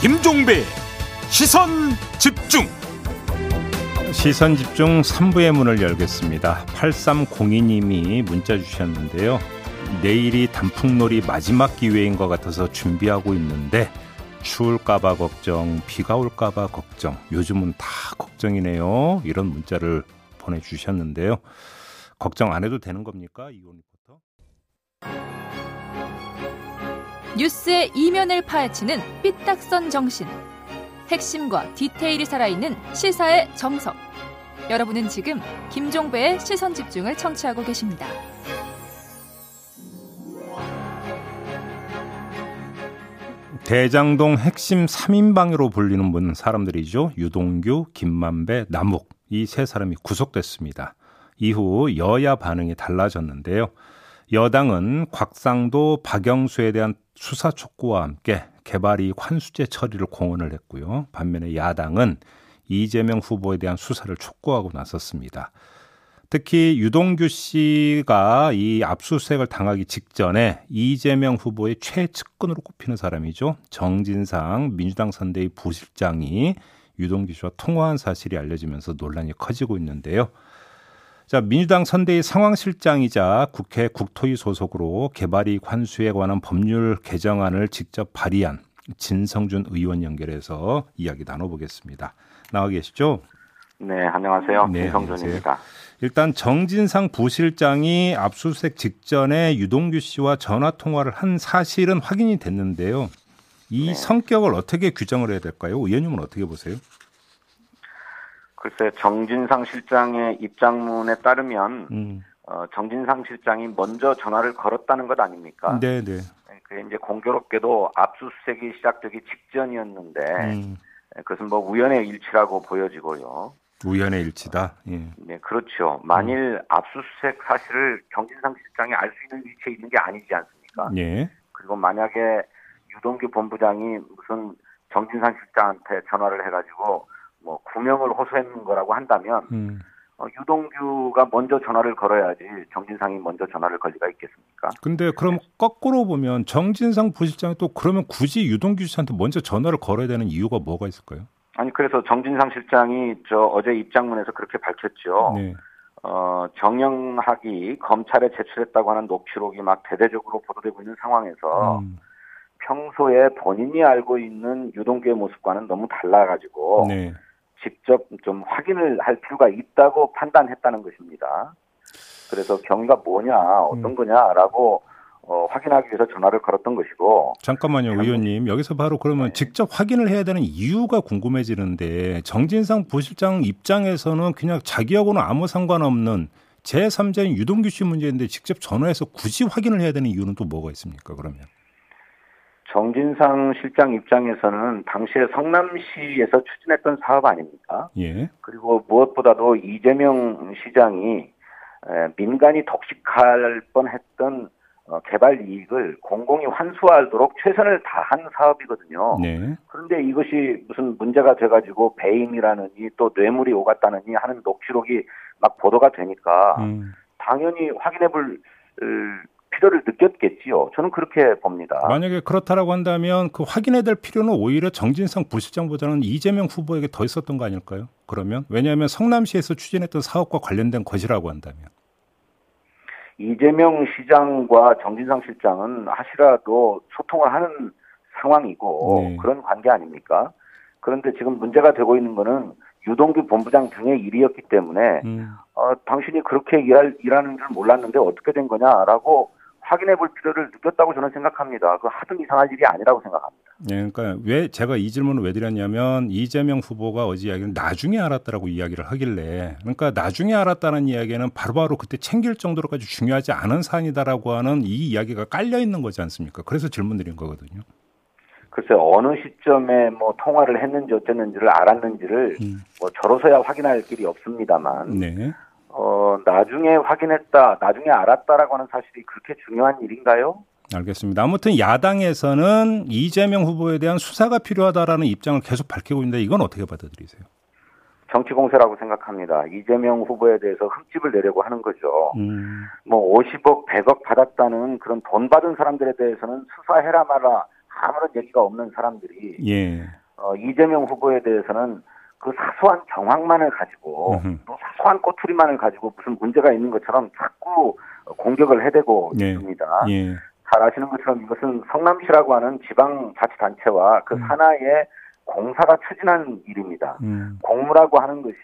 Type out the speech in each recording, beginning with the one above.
김종배 시선 집중 시선 집중 3부의 문을 열겠습니다. 8302님이 문자 주셨는데요. 내일이 단풍놀이 마지막 기회인 것 같아서 준비하고 있는데 추울까봐 걱정, 비가 올까봐 걱정. 요즘은 다 걱정이네요. 이런 문자를 보내주셨는데요. 걱정 안 해도 되는 겁니까? 이온 리포터? 뉴스의 이면을 파헤치는 삐딱선 정신. 핵심과 디테일이 살아있는 시사의 정석. 여러분은 지금 김종배의 시선 집중을 청취하고 계십니다. 대장동 핵심 3인방으로 불리는 분 사람들이죠. 유동규, 김만배, 남욱 이 세 사람이 구속됐습니다. 이후 여야 반응이 달라졌는데요. 여당은 곽상도, 박영수에 대한 수사 촉구와 함께 개발이익 환수제 처리를 공언을 했고요. 반면에 야당은 이재명 후보에 대한 수사를 촉구하고 나섰습니다. 특히 유동규 씨가 이 압수수색을 당하기 직전에 이재명 후보의 최측근으로 꼽히는 사람이죠. 정진상 민주당 선대위 부실장이 유동규 씨와 통화한 사실이 알려지면서 논란이 커지고 있는데요. 자, 민주당 선대위 상황실장이자 국회 국토위 소속으로 개발이익 환수에 관한 법률 개정안을 직접 발의한 진성준 의원 연결해서 이야기 나눠보겠습니다. 나와 계시죠? 네, 안녕하세요. 네, 진성준입니다. 일단 정진상 부실장이 압수수색 직전에 유동규 씨와 전화 통화를 한 사실은 확인이 됐는데요. 이 네. 성격을 어떻게 규정을 해야 될까요? 의원님은 어떻게 보세요? 글쎄 정진상 실장의 입장문에 따르면 음. 어, 정진상 실장이 먼저 전화를 걸었다는 것 아닙니까? 네, 네. 그 이제 공교롭게도 압수수색이 시작되기 직전이었는데 음. 그것은 뭐 우연의 일치라고 보여지고요. 우연의 일치다. 예. 네, 그렇죠. 만일 음. 압수수색 사실을 정진상 실장이 알 수 있는 위치에 있는 게 아니지 않습니까? 예. 그리고 만약에 유동규 본부장이 무슨 정진상 실장한테 전화를 해가지고 뭐 구명을 호소했는 거라고 한다면 음. 어, 유동규가 먼저 전화를 걸어야지 정진상이 먼저 전화를 걸 리가 있겠습니까? 근데 그럼 네. 거꾸로 보면 정진상 부실장이 또 그러면 굳이 유동규 씨한테 먼저 전화를 걸어야 되는 이유가 뭐가 있을까요? 아니 그래서 정진상 실장이 저 어제 입장문에서 그렇게 밝혔죠. 네. 어, 정영학이 검찰에 제출했다고 하는 녹취록이 막 대대적으로 보도되고 있는 상황에서 음. 평소에 본인이 알고 있는 유동규의 모습과는 너무 달라가지고 네. 직접 좀 확인을 할 필요가 있다고 판단했다는 것입니다. 그래서 경위가 뭐냐, 어떤 음. 거냐라고 어, 확인하기 위해서 전화를 걸었던 것이고. 잠깐만요, 참... 의원님. 여기서 바로 그러면 네. 직접 확인을 해야 되는 이유가 궁금해지는데 정진상 부실장 입장에서는 그냥 자기하고는 아무 상관없는 제3자인 유동규 씨 문제인데 직접 전화해서 굳이 확인을 해야 되는 이유는 또 뭐가 있습니까, 그러면? 정진상 실장 입장에서는 당시에 성남시에서 추진했던 사업 아닙니까? 예. 그리고 무엇보다도 이재명 시장이 민간이 독식할 뻔했던 어, 개발 이익을 공공이 환수하도록 최선을 다한 사업이거든요. 네. 그런데 이것이 무슨 문제가 돼가지고 배임이라느니 또 뇌물이 오갔다느니 하는 녹취록이 막 보도가 되니까 음. 당연히 확인해볼 필요를 느꼈겠지요. 저는 그렇게 봅니다. 만약에 그렇다라고 한다면 그 확인해야 될 필요는 오히려 정진상 부실장보다는 이재명 후보에게 더 있었던 거 아닐까요? 그러면 왜냐하면 성남시에서 추진했던 사업과 관련된 것이라고 한다면 이재명 시장과 정진상 실장은 하시라도 소통을 하는 상황이고 네. 그런 관계 아닙니까? 그런데 지금 문제가 되고 있는 거는 유동규 본부장 등의 일이었기 때문에 음. 어, 당신이 그렇게 일할, 일하는 줄 몰랐는데 어떻게 된 거냐라고 확인해 볼 필요를 느꼈다고 저는 생각합니다. 그 하등 이상할 일이 아니라고 생각합니다. 네, 그러니까 왜 제가 이 질문을 왜 드렸냐면 이재명 후보가 어제 이야기를 나중에 알았다라고 이야기를 하길래 그러니까 나중에 알았다는 이야기는 바로바로 바로 그때 챙길 정도로까지 중요하지 않은 사안이다라고 하는 이 이야기가 깔려 있는 거지 않습니까? 그래서 질문 드린 거거든요. 글쎄 어느 시점에 뭐 통화를 했는지 어쨌는지를 알았는지를 음. 뭐 저로서야 확인할 길이 없습니다만 네. 어, 나중에 확인했다, 나중에 알았다라고 하는 사실이 그렇게 중요한 일인가요? 알겠습니다. 아무튼 야당에서는 이재명 후보에 대한 수사가 필요하다라는 입장을 계속 밝히고 있는데 이건 어떻게 받아들이세요? 정치 공세라고 생각합니다. 이재명 후보에 대해서 흠집을 내려고 하는 거죠. 음. 뭐 50억, 100억 받았다는 그런 돈 받은 사람들에 대해서는 수사해라 마라 아무런 얘기가 없는 사람들이 예. 어, 이재명 후보에 대해서는 그 사소한 경황만을 가지고. 또 사소한 꼬투리만을 가지고 무슨 문제가 있는 것처럼 자꾸 공격을 해대고 예. 있습니다. 예. 잘 아시는 것처럼 이것은 성남시라고 하는 지방자치단체와 그 음. 산하의 공사가 추진한 일입니다. 음. 공무라고 하는 것이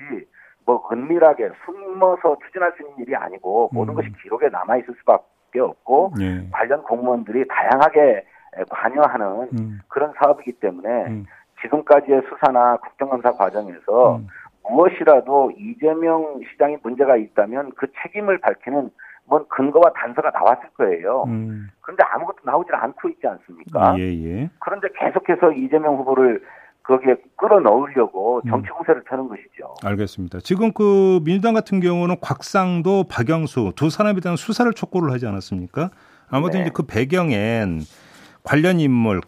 뭐 은밀하게 숨어서 추진할 수 있는 일이 아니고 모든 음. 것이 기록에 남아 있을 수밖에 없고 예. 관련 공무원들이 다양하게 관여하는 음. 그런 사업이기 때문에 음. 지금까지의 수사나 국정감사 과정에서 음. 무엇이라도 이재명 시장이 문제가 있다면 그 책임을 밝히는 뭔 근거와 단서가 나왔을 거예요. 음. 그런데 아무것도 나오질 않고 있지 않습니까? 예, 예. 그런데 계속해서 이재명 후보를 거기에 끌어넣으려고 음. 정치 공세를 펴는 것이죠. 알겠습니다. 지금 그 민주당 같은 경우는 곽상도, 박영수 두 사람에 대한 수사를 촉구를 하지 않았습니까? 아무튼 네. 이제 그 배경엔 관련 인물, 어,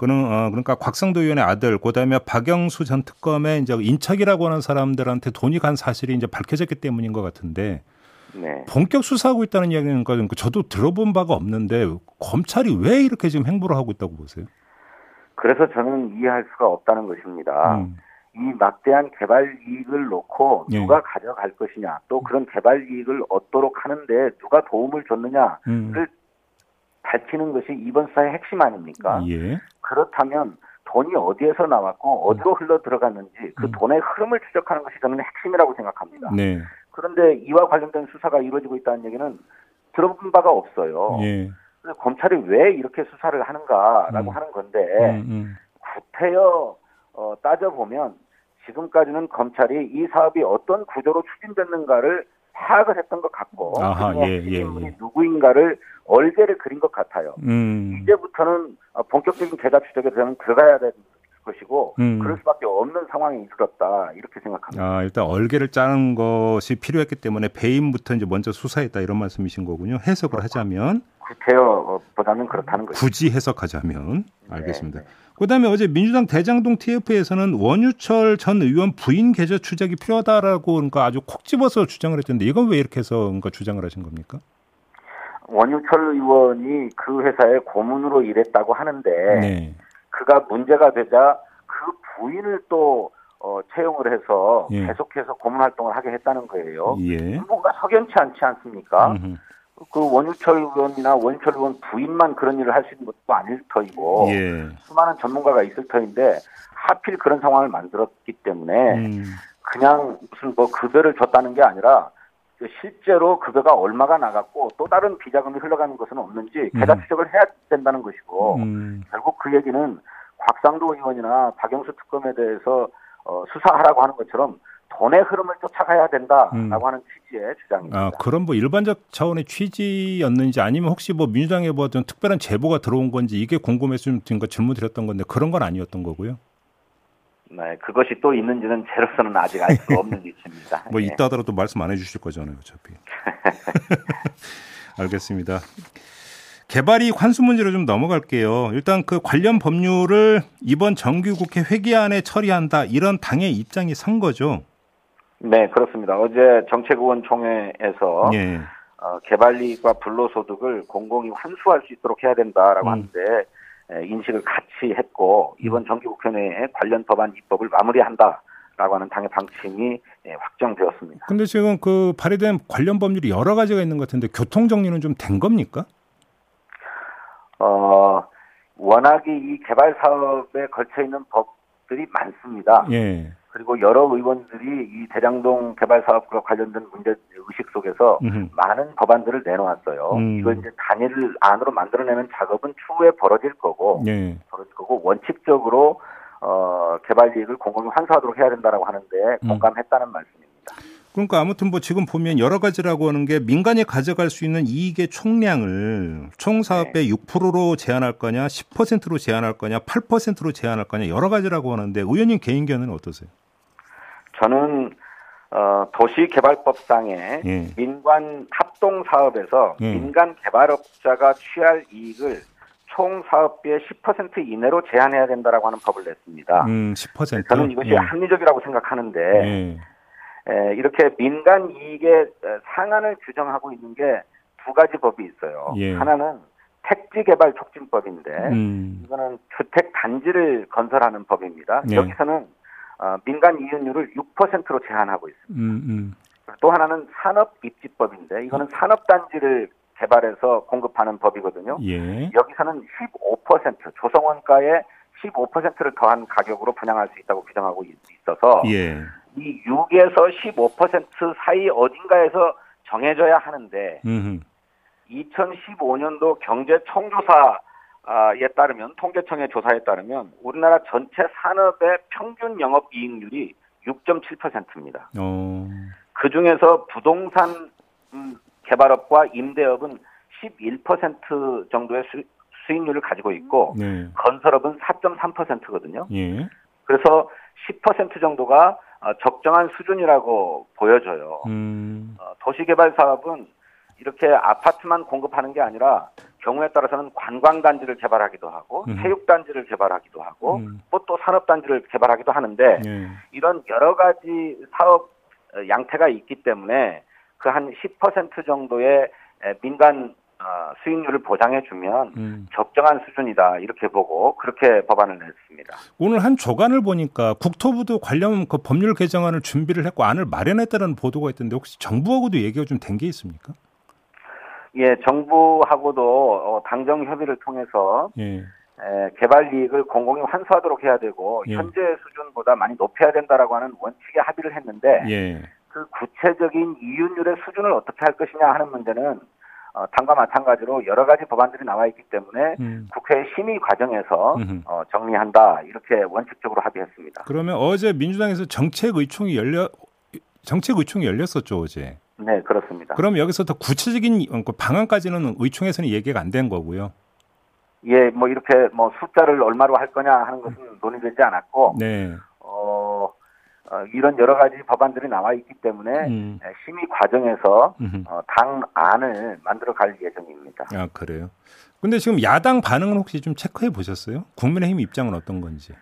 그러니까 곽상도 의원의 아들, 그다음에 박영수 전 특검의 이제 인척이라고 하는 사람들한테 돈이 간 사실이 이제 밝혀졌기 때문인 것 같은데 네. 본격 수사하고 있다는 이야기는 그 저도 들어본 바가 없는데 검찰이 왜 이렇게 지금 행보를 하고 있다고 보세요? 그래서 저는 이해할 수가 없다는 것입니다. 음. 이 막대한 개발 이익을 놓고 예. 누가 예. 가져갈 것이냐, 또 그런 개발 이익을 얻도록 하는데 누가 도움을 줬느냐를 음. 밝히는 것이 이번 수사의 핵심 아닙니까? 예. 그렇다면 돈이 어디에서 나왔고 어디로 흘러 들어갔는지 그 음. 돈의 흐름을 추적하는 것이 저는 핵심이라고 생각합니다. 네. 그런데 이와 관련된 수사가 이루어지고 있다는 얘기는 들어본 바가 없어요. 예. 검찰이 왜 이렇게 수사를 하는가라고 음. 하는 건데 음, 음. 구태여 어, 따져보면 지금까지는 검찰이 이 사업이 어떤 구조로 추진됐는가를 파악을 했던 것 같고 아하, 예, 예, 예. 누구인가를 얼개를 그린 것 같아요. 음. 이제부터는 본격적인 계좌 추적에 대한 들어가야 되는 것이고 음. 그럴 수밖에 없는 상황이 있었다 이렇게 생각합니다. 아 일단 얼개를 짜는 것이 필요했기 때문에 배임부터 이제 먼저 수사했다 이런 말씀이신 거군요. 해석을 하자면 구태여보다는 그렇다는 거죠. 굳이 해석하자면 네. 알겠습니다. 네. 그다음에 어제 민주당 대장동 TF에서는 원유철 전 의원 부인 계좌 추적이 필요하다라고 그러니까 아주 콕 집어서 주장을 했던데 이건 왜 이렇게 해서 그러니까 주장을 하신 겁니까? 원유철 의원이 그 회사에 고문으로 일했다고 하는데 네. 그가 문제가 되자 그 부인을 또 어, 채용을 해서 예. 계속해서 고문 활동을 하게 했다는 거예요. 예. 뭔가 석연치 않지 않습니까? 음흠. 그 원유철 의원이나 원유철 의원 부인만 그런 일을 할 수 있는 것도 아닐 터이고 예. 수많은 전문가가 있을 터인데 하필 그런 상황을 만들었기 때문에 음. 그냥 무슨 뭐 급여를 줬다는 게 아니라 실제로 급여가 얼마가 나갔고 또 다른 비자금이 흘러가는 것은 없는지 계좌 음. 추적을 해야 된다는 것이고 음. 결국 그 얘기는 곽상도 의원이나 박영수 특검에 대해서 어, 수사하라고 하는 것처럼 돈의 흐름을 쫓아가야 된다라고 음. 하는 취지의 주장입니다. 아, 그럼 뭐 일반적 차원의 취지였는지 아니면 혹시 뭐 민주당에 뭐 어떤 특별한 제보가 들어온 건지 이게 궁금해서 좀 질문 드렸던 건데 그런 건 아니었던 거고요. 네, 그것이 또 있는지는 제로서는 아직 알 수 없는 위치입니다. 뭐 예. 있다 하더라도 말씀 안 해주실 거잖아요, 어차피. 알겠습니다. 개발이익 환수 문제로 좀 넘어갈게요. 일단 그 관련 법률을 이번 정기국회 회기안에 처리한다 이런 당의 입장이 선 거죠. 네, 그렇습니다. 어제 정책의원 총회에서 예. 어, 개발이익과 불로소득을 공공이 환수할 수 있도록 해야 된다라고 음. 하는데 인식을 같이 했고 이번 정기국회 내에 관련 법안 입법을 마무리한다. 라고 하는 당의 방침이 확정되었습니다. 근데 지금 그 발의된 관련 법률이 여러 가지가 있는 것 같은데 교통 정리는 좀 된 겁니까? 어, 워낙에 이 개발 사업에 걸쳐 있는 법들이 많습니다. 예. 그리고 여러 의원들이 이 대장동 개발 사업과 관련된 문제 의식 속에서 음흠. 많은 법안들을 내놓았어요. 음. 이걸 이제 단일 안으로 만들어내는 작업은 추후에 벌어질 거고, 예. 벌어질 거고 원칙적으로 어, 개발 이익을 공공이 환수하도록 해야 된다라고 하는데 음. 공감했다는 음. 말씀입니다. 그러니까 아무튼 뭐 지금 보면 여러 가지라고 하는 게 민간이 가져갈 수 있는 이익의 총량을 총 사업의 네. 6%로 제한할 거냐, 10%로 제한할 거냐, 8%로 제한할 거냐 여러 가지라고 하는데 의원님 개인 견해는 어떠세요? 저는 어, 도시개발법상의 예. 민관 합동 사업에서 예. 민간 개발업자가 취할 이익을 총 사업비의 10% 이내로 제한해야 된다라고 하는 법을 냈습니다. 음, 10%. 저는 이것이 예. 합리적이라고 생각하는데 예. 에, 이렇게 민간 이익의 상한을 규정하고 있는 게 두 가지 법이 있어요. 예. 하나는 택지개발 촉진법인데 음. 이거는 주택 단지를 건설하는 법입니다. 네. 여기서는 어, 민간 이윤율을 6%로 제한하고 있습니다. 음, 음. 또 하나는 산업 입지법인데 이거는 산업 단지를 개발해서 공급하는 법이거든요. 예. 여기서는 15% 조성원가의 15%를 더한 가격으로 분양할 수 있다고 규정하고 있어서 예. 이 6에서 15% 사이 어딘가에서 정해져야 하는데 음흠. 2015년도 경제청조사에 따르면 통계청의 조사에 따르면 우리나라 전체 산업의 평균 영업이익률이 6.7%입니다. 어. 그 중에서 부동산 음, 개발업과 임대업은 11% 정도의 수, 수익률을 가지고 있고 네. 건설업은 4.3%거든요. 예. 그래서 10% 정도가 어, 적정한 수준이라고 보여져요. 음. 어, 도시개발 사업은 이렇게 아파트만 공급하는 게 아니라 경우에 따라서는 관광단지를 개발하기도 하고 음. 체육단지를 개발하기도 하고 음. 또또 산업단지를 개발하기도 하는데 예. 이런 여러 가지 사업 어, 양태가 있기 때문에 그 한 10% 정도의 민간 어, 수익률을 보장해 주면 음. 적정한 수준이다 이렇게 보고 그렇게 법안을 냈습니다. 오늘 한 조간을 보니까 국토부도 관련 그 법률 개정안을 준비를 했고 안을 마련했다는 보도가 있던데 혹시 정부하고도 얘기가 좀 된 게 있습니까? 예, 정부하고도 어, 당정 협의를 통해서 예. 에, 개발 이익을 공공이 환수하도록 해야 되고 예. 현재 수준보다 많이 높여야 된다라고 하는 원칙에 합의를 했는데 예. 그 구체적인 이윤율의 수준을 어떻게 할 것이냐 하는 문제는 어, 당과 마찬가지로 여러 가지 법안들이 나와 있기 때문에 음. 국회 심의 과정에서 어, 정리한다 이렇게 원칙적으로 합의했습니다. 그러면 어제 민주당에서 정책 의총이 열려 정책 의총이 열렸었죠 어제. 네 그렇습니다. 그럼 여기서 더 구체적인 그 방안까지는 의총에서는 얘기가 안 된 거고요. 예, 뭐 이렇게 뭐 숫자를 얼마로 할 거냐 하는 것은 논의되지 않았고, 네. 어, 어, 이런 여러 가지 법안들이 나와 있기 때문에 음. 심의 과정에서 어, 당 안을 만들어 갈 예정입니다. 아 그래요. 근데 지금 야당 반응은 혹시 좀 체크해 보셨어요? 국민의힘 입장은 어떤 건지?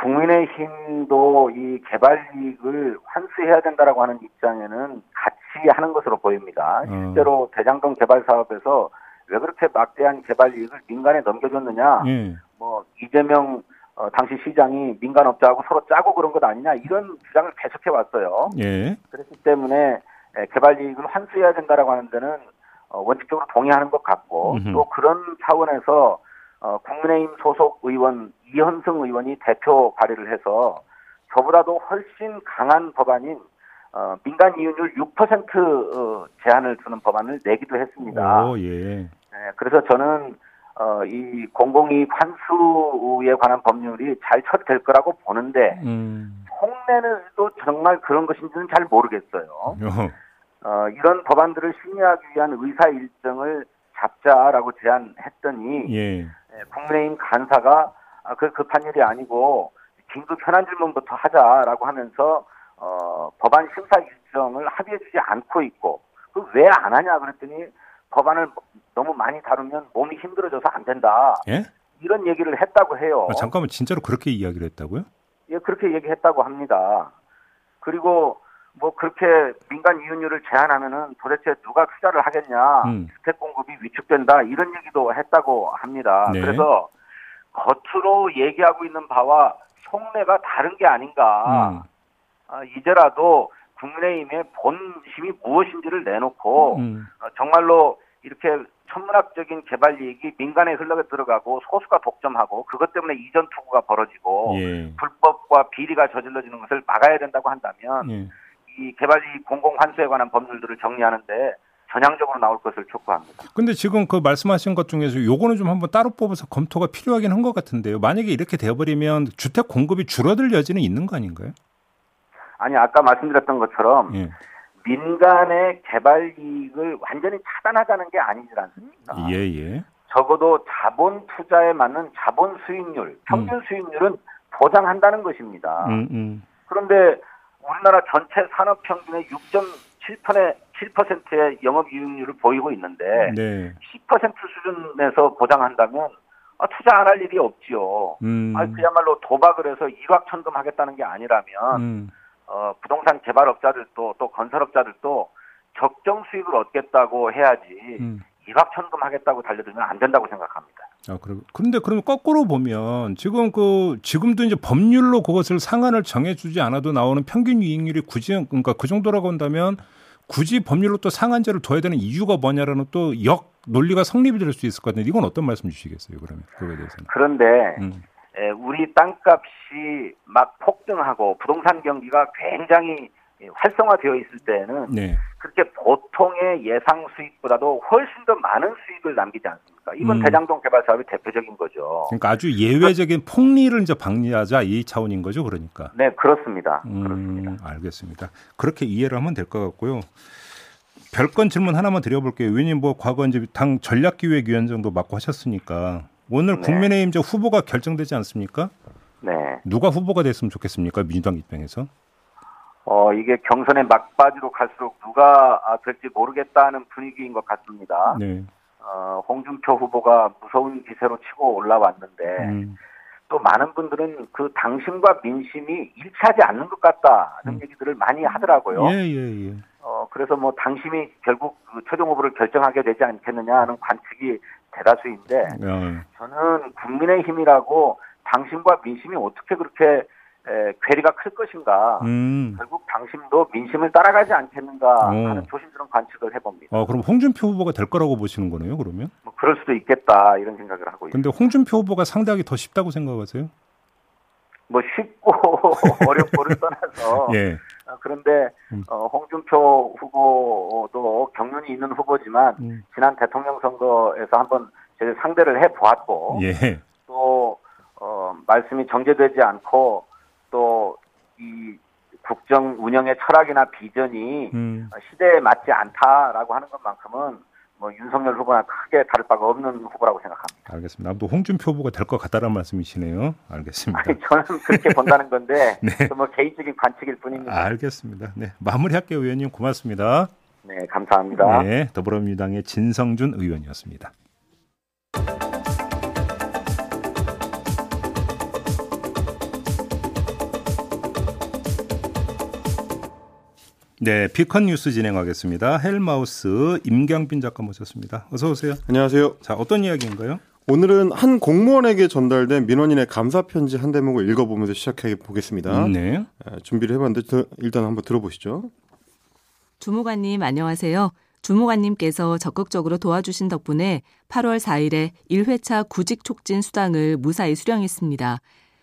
국민의힘도 이 개발 이익을 환수해야 된다라고 하는 입장에는 같이 하는 것으로 보입니다. 어. 실제로 대장동 개발 사업에서 왜 그렇게 막대한 개발 이익을 민간에 넘겨줬느냐? 예. 뭐 이재명 어, 당시 시장이 민간업자하고 서로 짜고 그런 것 아니냐 이런 주장을 계속해 왔어요. 예. 그렇기 때문에 개발 이익을 환수해야 된다라고 하는 데는 어, 원칙적으로 동의하는 것 같고 음흠. 또 그런 차원에서 어, 국민의힘 소속 의원 이현승 의원이 대표 발의를 해서 저보다도 훨씬 강한 법안인 어, 민간 이윤율 6% 어, 제한을 두는 법안을 내기도 했습니다. 오, 예. 네, 그래서 저는 어, 이 공공이익 환수에 관한 법률이 잘 처리될 거라고 보는데 음. 속내는또 정말 그런 것인지는 잘 모르겠어요. 어, 이런 법안들을 심의하기 위한 의사 일정을 잡자라고 제안했더니 예. 예 국민의힘 간사가 아, 그 급한 일이 아니고 긴급 현안 질문부터 하자라고 하면서 어, 법안 심사 일정을 합의해주지 않고 있고 그 왜 안 하냐 그랬더니 법안을 너무 많이 다루면 몸이 힘들어져서 안 된다. 예? 이런 얘기를 했다고 해요. 아, 잠깐만 진짜로 그렇게 이야기를 했다고요? 예, 그렇게 얘기했다고 합니다. 그리고 뭐 그렇게 민간 이윤율을 제한하면은 도대체 누가 투자를 하겠냐, 음. 주택 공급이 위축된다 이런 얘기도 했다고 합니다. 네. 그래서 겉으로 얘기하고 있는 바와 속내가 다른 게 아닌가. 음. 아, 이제라도 국민의힘의 본심이 무엇인지를 내놓고 음. 어, 정말로 이렇게 천문학적인 개발 이익이 민간에 흘러 들어가고 소수가 독점하고 그것 때문에 이전 투구가 벌어지고 예. 불법과 비리가 저질러지는 것을 막아야 된다고 한다면 예. 이 개발 이익 공공 환수에 관한 법률들을 정리하는데 전향적으로 나올 것을 촉구합니다. 근데 지금 그 말씀하신 것 중에서 요거는 좀 한번 따로 뽑아서 검토가 필요하긴 한 것 같은데요. 만약에 이렇게 되어버리면 주택 공급이 줄어들 여지는 있는 거 아닌가요? 아니 아까 말씀드렸던 것처럼 예. 민간의 개발 이익을 완전히 차단하자는 게 아니지 않습니까? 예, 예. 적어도 자본 투자에 맞는 자본 수익률, 평균 음. 수익률은 보장한다는 것입니다. 음, 음. 그런데 우리나라 전체 산업 평균의 6.7%의 영업 이익률을 보이고 있는데 네. 10% 수준에서 보장한다면 아, 투자 안 할 일이 없지요. 음. 아, 그야말로 도박을 해서 일확천금하겠다는 게 아니라면 음. 어, 부동산 개발업자들도 또 건설업자들도 적정 수익을 얻겠다고 해야지 음. 일확천금 하겠다고 달려들면 안 된다고 생각합니다. 아. 그런데 그러면 거꾸로 보면 지금 그 지금도 이제 법률로 그것을 상한을 정해주지 않아도 나오는 평균 이익률이 굳이 그러니까 그 정도라고 한다면 굳이 법률로 또 상한제를 둬야 되는 이유가 뭐냐라는 또 역 논리가 성립이 될 수 있을 것 같은데 이건 어떤 말씀 주시겠어요 그러면 그거에 대해서는 그런데 음. 에, 우리 땅값이 막 폭등하고 부동산 경기가 굉장히 활성화되어 있을 때는 네. 그렇게 보통의 예상 수익보다도 훨씬 더 많은 수익을 남기지 않습니까? 이건 음. 대장동 개발 사업의 대표적인 거죠. 그러니까 아주 예외적인 폭리를 이제 방지하자 이 차원인 거죠, 그러니까. 네, 그렇습니다. 음, 그렇습니다. 알겠습니다. 그렇게 이해를 하면 될 것 같고요. 별건 질문 하나만 드려볼게요. 왜냐면 뭐 과거 이제 당 전략기획위원장도 맡고 하셨으니까 오늘 네. 국민의힘 저 후보가 결정되지 않습니까? 네. 누가 후보가 됐으면 좋겠습니까? 민주당 입장에서? 어, 이게 경선의 막바지로 갈수록 누가 아, 될지 모르겠다는 분위기인 것 같습니다. 네. 어, 홍준표 후보가 무서운 기세로 치고 올라왔는데, 음. 또 많은 분들은 그 당심과 민심이 일치하지 않는 것 같다는 음. 얘기들을 많이 하더라고요. 예, 예, 예. 어, 그래서 뭐 당심이 결국 그 최종 후보를 결정하게 되지 않겠느냐 하는 관측이 대다수인데, 예. 저는 국민의힘이라고 당심과 민심이 어떻게 그렇게 에, 괴리가 클 것인가. 음. 결국 당심도 민심을 따라가지 않겠는가 어. 하는 조심스러운 관측을 해봅니다. 아, 그럼 홍준표 후보가 될 거라고 보시는 거네요, 그러면? 뭐 그럴 수도 있겠다 이런 생각을 하고 있습니다. 근데 홍준표 후보가 상대하기 더 쉽다고 생각하세요? 뭐 쉽고 어렵고를 떠나서 예. 어, 그런데 음. 어, 홍준표 후보도 경륜이 있는 후보지만 음. 지난 대통령 선거에서 한번 제 상대를 해 보았고 예. 또 어, 말씀이 정제되지 않고 또 이 국정 운영의 철학이나 비전이 음. 시대에 맞지 않다라고 하는 것만큼은 뭐 윤석열 후보나 크게 다를 바가 없는 후보라고 생각합니다. 알겠습니다. 또 홍준표 후보가 될 것 같다는 말씀이시네요. 알겠습니다. 아니, 저는 그렇게 본다는 건데 네. 뭐 개인적인 관측일 뿐입니다. 알겠습니다. 네, 마무리할게요, 의원님. 고맙습니다. 네, 감사합니다. 네, 더불어민주당의 진성준 의원이었습니다. 네, 피컨 뉴스 진행하겠습니다. 헬마우스 임경빈 작가 모셨습니다. 어서 오세요. 안녕하세요. 자, 어떤 이야기인가요? 오늘은 한 공무원에게 전달된 민원인의 감사 편지 한 대목을 읽어보면서 시작해 보겠습니다. 네. 준비를 해봤는데 일단 한번 들어보시죠. 주무관님 안녕하세요. 주무관님께서 적극적으로 도와주신 덕분에 8월 4일에 1회차 구직 촉진 수당을 무사히 수령했습니다.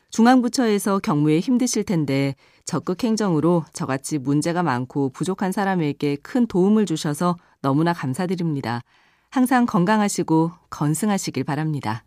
중앙부처에서 경무에 힘드실 텐데 적극 행정으로 저같이 문제가 많고 부족한 사람에게 큰 도움을 주셔서 너무나 감사드립니다. 항상 건강하시고 건승하시길 바랍니다.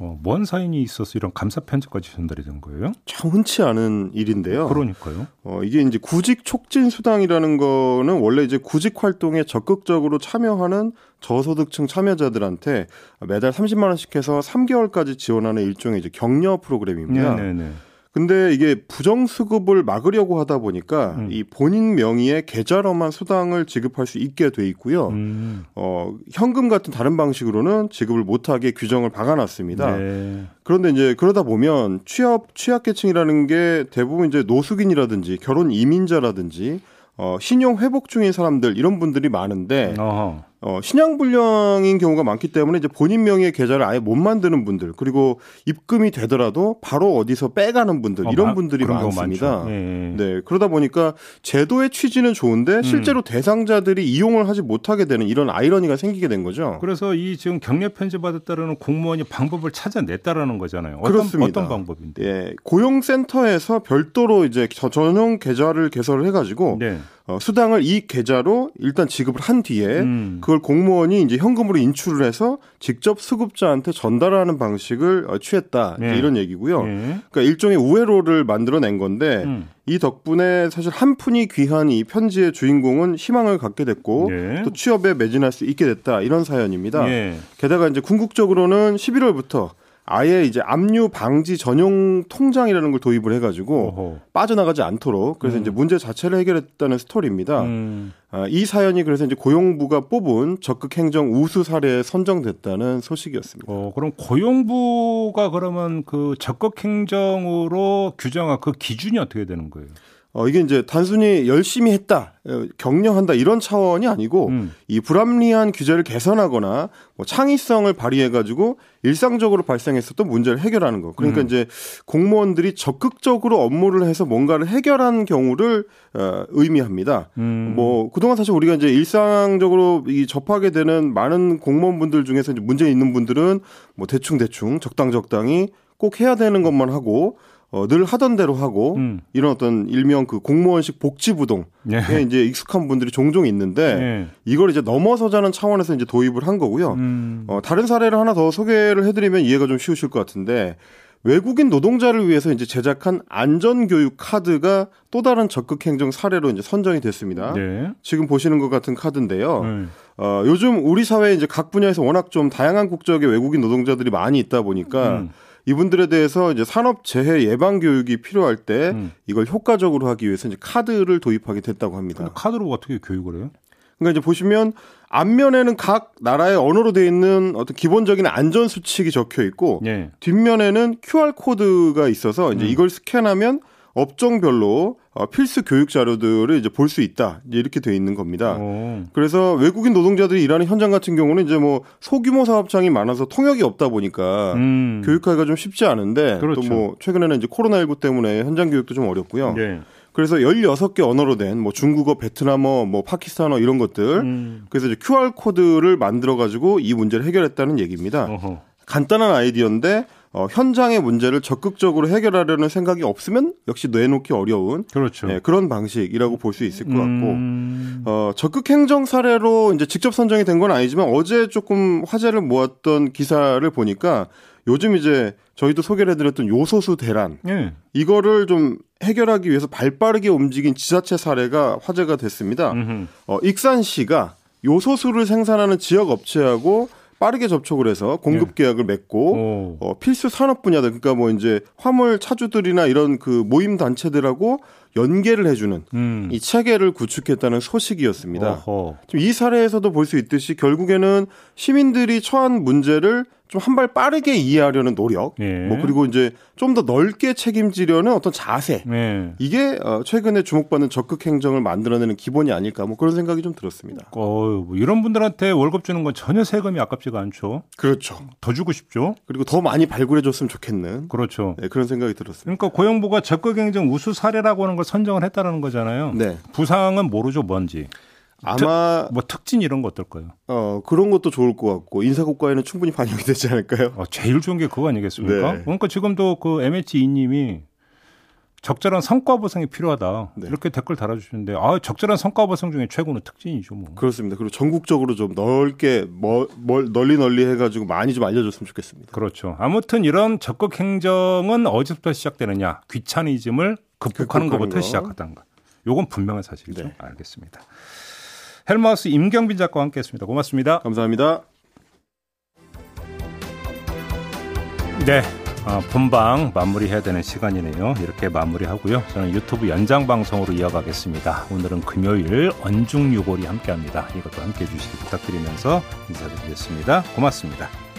어, 뭔 사연이 있어서 이런 감사 편지까지 전달이 된 거예요? 참 흔치 않은 일인데요. 그러니까요. 어, 이게 이제 구직 촉진 수당이라는 거는 원래 이제 구직 활동에 적극적으로 참여하는 저소득층 참여자들한테 매달 30만 원씩 해서 3개월까지 지원하는 일종의 이제 격려 프로그램입니다. 네네네. 네, 네. 근데 이게 부정 수급을 막으려고 하다 보니까 음. 이 본인 명의의 계좌로만 수당을 지급할 수 있게 돼 있고요. 음. 어, 현금 같은 다른 방식으로는 지급을 못하게 규정을 박아놨습니다. 네. 그런데 이제 그러다 보면 취업 취약계층이라는 게 대부분 이제 노숙인이라든지 결혼 이민자라든지 어, 신용 회복 중인 사람들 이런 분들이 많은데 어허. 어, 신양불량인 경우가 많기 때문에 이제 본인 명의의 계좌를 아예 못 만드는 분들 그리고 입금이 되더라도 바로 어디서 빼가는 분들 어, 이런 분들이 많습니다. 네. 네. 그러다 보니까 제도의 취지는 좋은데 음. 실제로 음. 대상자들이 이용을 하지 못하게 되는 이런 아이러니가 생기게 된 거죠. 그래서 이 지금 격려 편지 받았다라는 공무원이 방법을 찾아냈다라는 거잖아요. 어떤, 그렇습니다. 어떤 방법인데? 예. 고용센터에서 별도로 이제 전용 계좌를 개설을 해가지고 네. 어, 수당을 이 계좌로 일단 지급을 한 뒤에 음. 그걸 공무원이 이제 현금으로 인출을 해서 직접 수급자한테 전달하는 방식을 어, 취했다 네. 이런 얘기고요. 네. 그러니까 일종의 우회로를 만들어낸 건데 음. 이 덕분에 사실 한 푼이 귀한 이 편지의 주인공은 희망을 갖게 됐고 네. 또 취업에 매진할 수 있게 됐다 이런 사연입니다. 네. 게다가 이제 궁극적으로는 11월부터 아예 이제 압류 방지 전용 통장이라는 걸 도입을 해가지고 어허. 빠져나가지 않도록 그래서 음. 이제 문제 자체를 해결했다는 스토리입니다. 음. 아, 이 사연이 그래서 이제 고용부가 뽑은 적극 행정 우수 사례에 선정됐다는 소식이었습니다. 어, 그럼 고용부가 그러면 그 적극 행정으로 규정한 그 기준이 어떻게 되는 거예요? 어, 이게 이제 단순히 열심히 했다, 어, 격려한다 이런 차원이 아니고 음. 이 불합리한 규제를 개선하거나 뭐 창의성을 발휘해가지고 일상적으로 발생했었던 문제를 해결하는 거. 그러니까 음. 이제 공무원들이 적극적으로 업무를 해서 뭔가를 해결한 경우를 어, 의미합니다. 음. 뭐 그동안 사실 우리가 이제 일상적으로 이 접하게 되는 많은 공무원분들 중에서 이제 문제 있는 분들은 뭐 대충 대충 적당 적당히 꼭 해야 되는 것만 하고 어, 늘 하던 대로 하고 음. 이런 어떤 일명 그 공무원식 복지부동에 예. 이제 익숙한 분들이 종종 있는데 예. 이걸 이제 넘어서자는 차원에서 이제 도입을 한 거고요. 음. 어, 다른 사례를 하나 더 소개를 해드리면 이해가 좀 쉬우실 것 같은데 외국인 노동자를 위해서 이제 제작한 안전교육 카드가 또 다른 적극 행정 사례로 이제 선정이 됐습니다. 네. 지금 보시는 것 같은 카드인데요. 네. 어, 요즘 우리 사회에 이제 각 분야에서 워낙 좀 다양한 국적의 외국인 노동자들이 많이 있다 보니까 음. 이분들에 대해서 이제 산업 재해 예방 교육이 필요할 때 음. 이걸 효과적으로 하기 위해서 이제 카드를 도입하게 됐다고 합니다. 카드로 어떻게 교육을 해요? 그러니까 이제 보시면 앞면에는 각 나라의 언어로 되어 있는 어떤 기본적인 안전 수칙이 적혀 있고 예. 뒷면에는 QR 코드가 있어서 이제 음. 이걸 스캔하면 업종별로 어, 필수 교육 자료들을 이제 볼 수 있다 이렇게 돼 있는 겁니다. 오. 그래서 외국인 노동자들이 일하는 현장 같은 경우는 이제 뭐 소규모 사업장이 많아서 통역이 없다 보니까 음. 교육하기가 좀 쉽지 않은데 그렇죠. 또뭐 최근에는 이제 코로나19 때문에 현장 교육도 좀 어렵고요. 네. 그래서 16개 언어로 된 뭐 중국어, 베트남어, 뭐 파키스탄어 이런 것들. 음. 그래서 이제 QR 코드를 만들어 가지고 이 문제를 해결했다는 얘기입니다. 어허. 간단한 아이디어인데 어, 현장의 문제를 적극적으로 해결하려는 생각이 없으면 역시 내놓기 어려운 그렇죠. 네, 그런 방식이라고 볼 수 있을 것 같고 음... 어, 적극 행정 사례로 이제 직접 선정이 된 건 아니지만 어제 조금 화제를 모았던 기사를 보니까 요즘 이제 저희도 소개를 해드렸던 요소수 대란 네. 이거를 좀 해결하기 위해서 발빠르게 움직인 지자체 사례가 화제가 됐습니다. 어, 익산시가 요소수를 생산하는 지역 업체하고 빠르게 접촉을 해서 공급 예. 계약을 맺고 어, 필수 산업 분야들 그러니까 뭐 이제 화물 차주들이나 이런 그 모임 단체들하고 연계를 해주는 음. 이 체계를 구축했다는 소식이었습니다. 지금 이 사례에서도 볼 수 있듯이 결국에는 시민들이 처한 문제를 좀 한 발 빠르게 이해하려는 노력, 예. 뭐 그리고 이제 좀 더 넓게 책임지려는 어떤 자세, 예. 이게 어, 최근에 주목받는 적극 행정을 만들어내는 기본이 아닐까, 뭐 그런 생각이 좀 들었습니다. 어, 뭐 이런 분들한테 월급 주는 건 전혀 세금이 아깝지가 않죠. 그렇죠. 더 주고 싶죠. 그리고 더 많이 발굴해줬으면 좋겠는. 그렇죠. 네, 그런 생각이 들었습니다. 그러니까 고용부가 적극 행정 우수 사례라고 하는 걸 선정을 했다라는 거잖아요. 네. 부상은 모르죠 뭔지. 아마 특, 뭐 특진 이런 거 어떨까요? 어 그런 것도 좋을 것 같고 인사고과에는 충분히 반영이 되지 않을까요? 어, 제일 좋은 게 그거 아니겠습니까? 네. 그러니까 지금도 그 MHE님이 적절한 성과 보상이 필요하다 네. 이렇게 댓글 달아주시는데 아 적절한 성과 보상 중에 최고는 특진이죠 뭐. 그렇습니다. 그리고 전국적으로 좀 넓게 뭐, 뭘 널리 널리 해가지고 많이 좀 알려줬으면 좋겠습니다. 그렇죠. 아무튼 이런 적극 행정은 어디서부터 시작되느냐 귀차니즘을 극복하는 것부터 거. 시작하다는 것. 요건 분명한 사실이죠. 네. 알겠습니다. 헬마우스 임경빈 작가와 함께했습니다. 고맙습니다. 감사합니다. 네, 어, 본방 마무리해야 되는 시간이네요. 이렇게 마무리하고요. 저는 유튜브 연장 방송으로 이어가겠습니다. 오늘은 금요일 언중유골이 함께합니다. 이것도 함께해 주시기 부탁드리면서 인사드리겠습니다. 고맙습니다.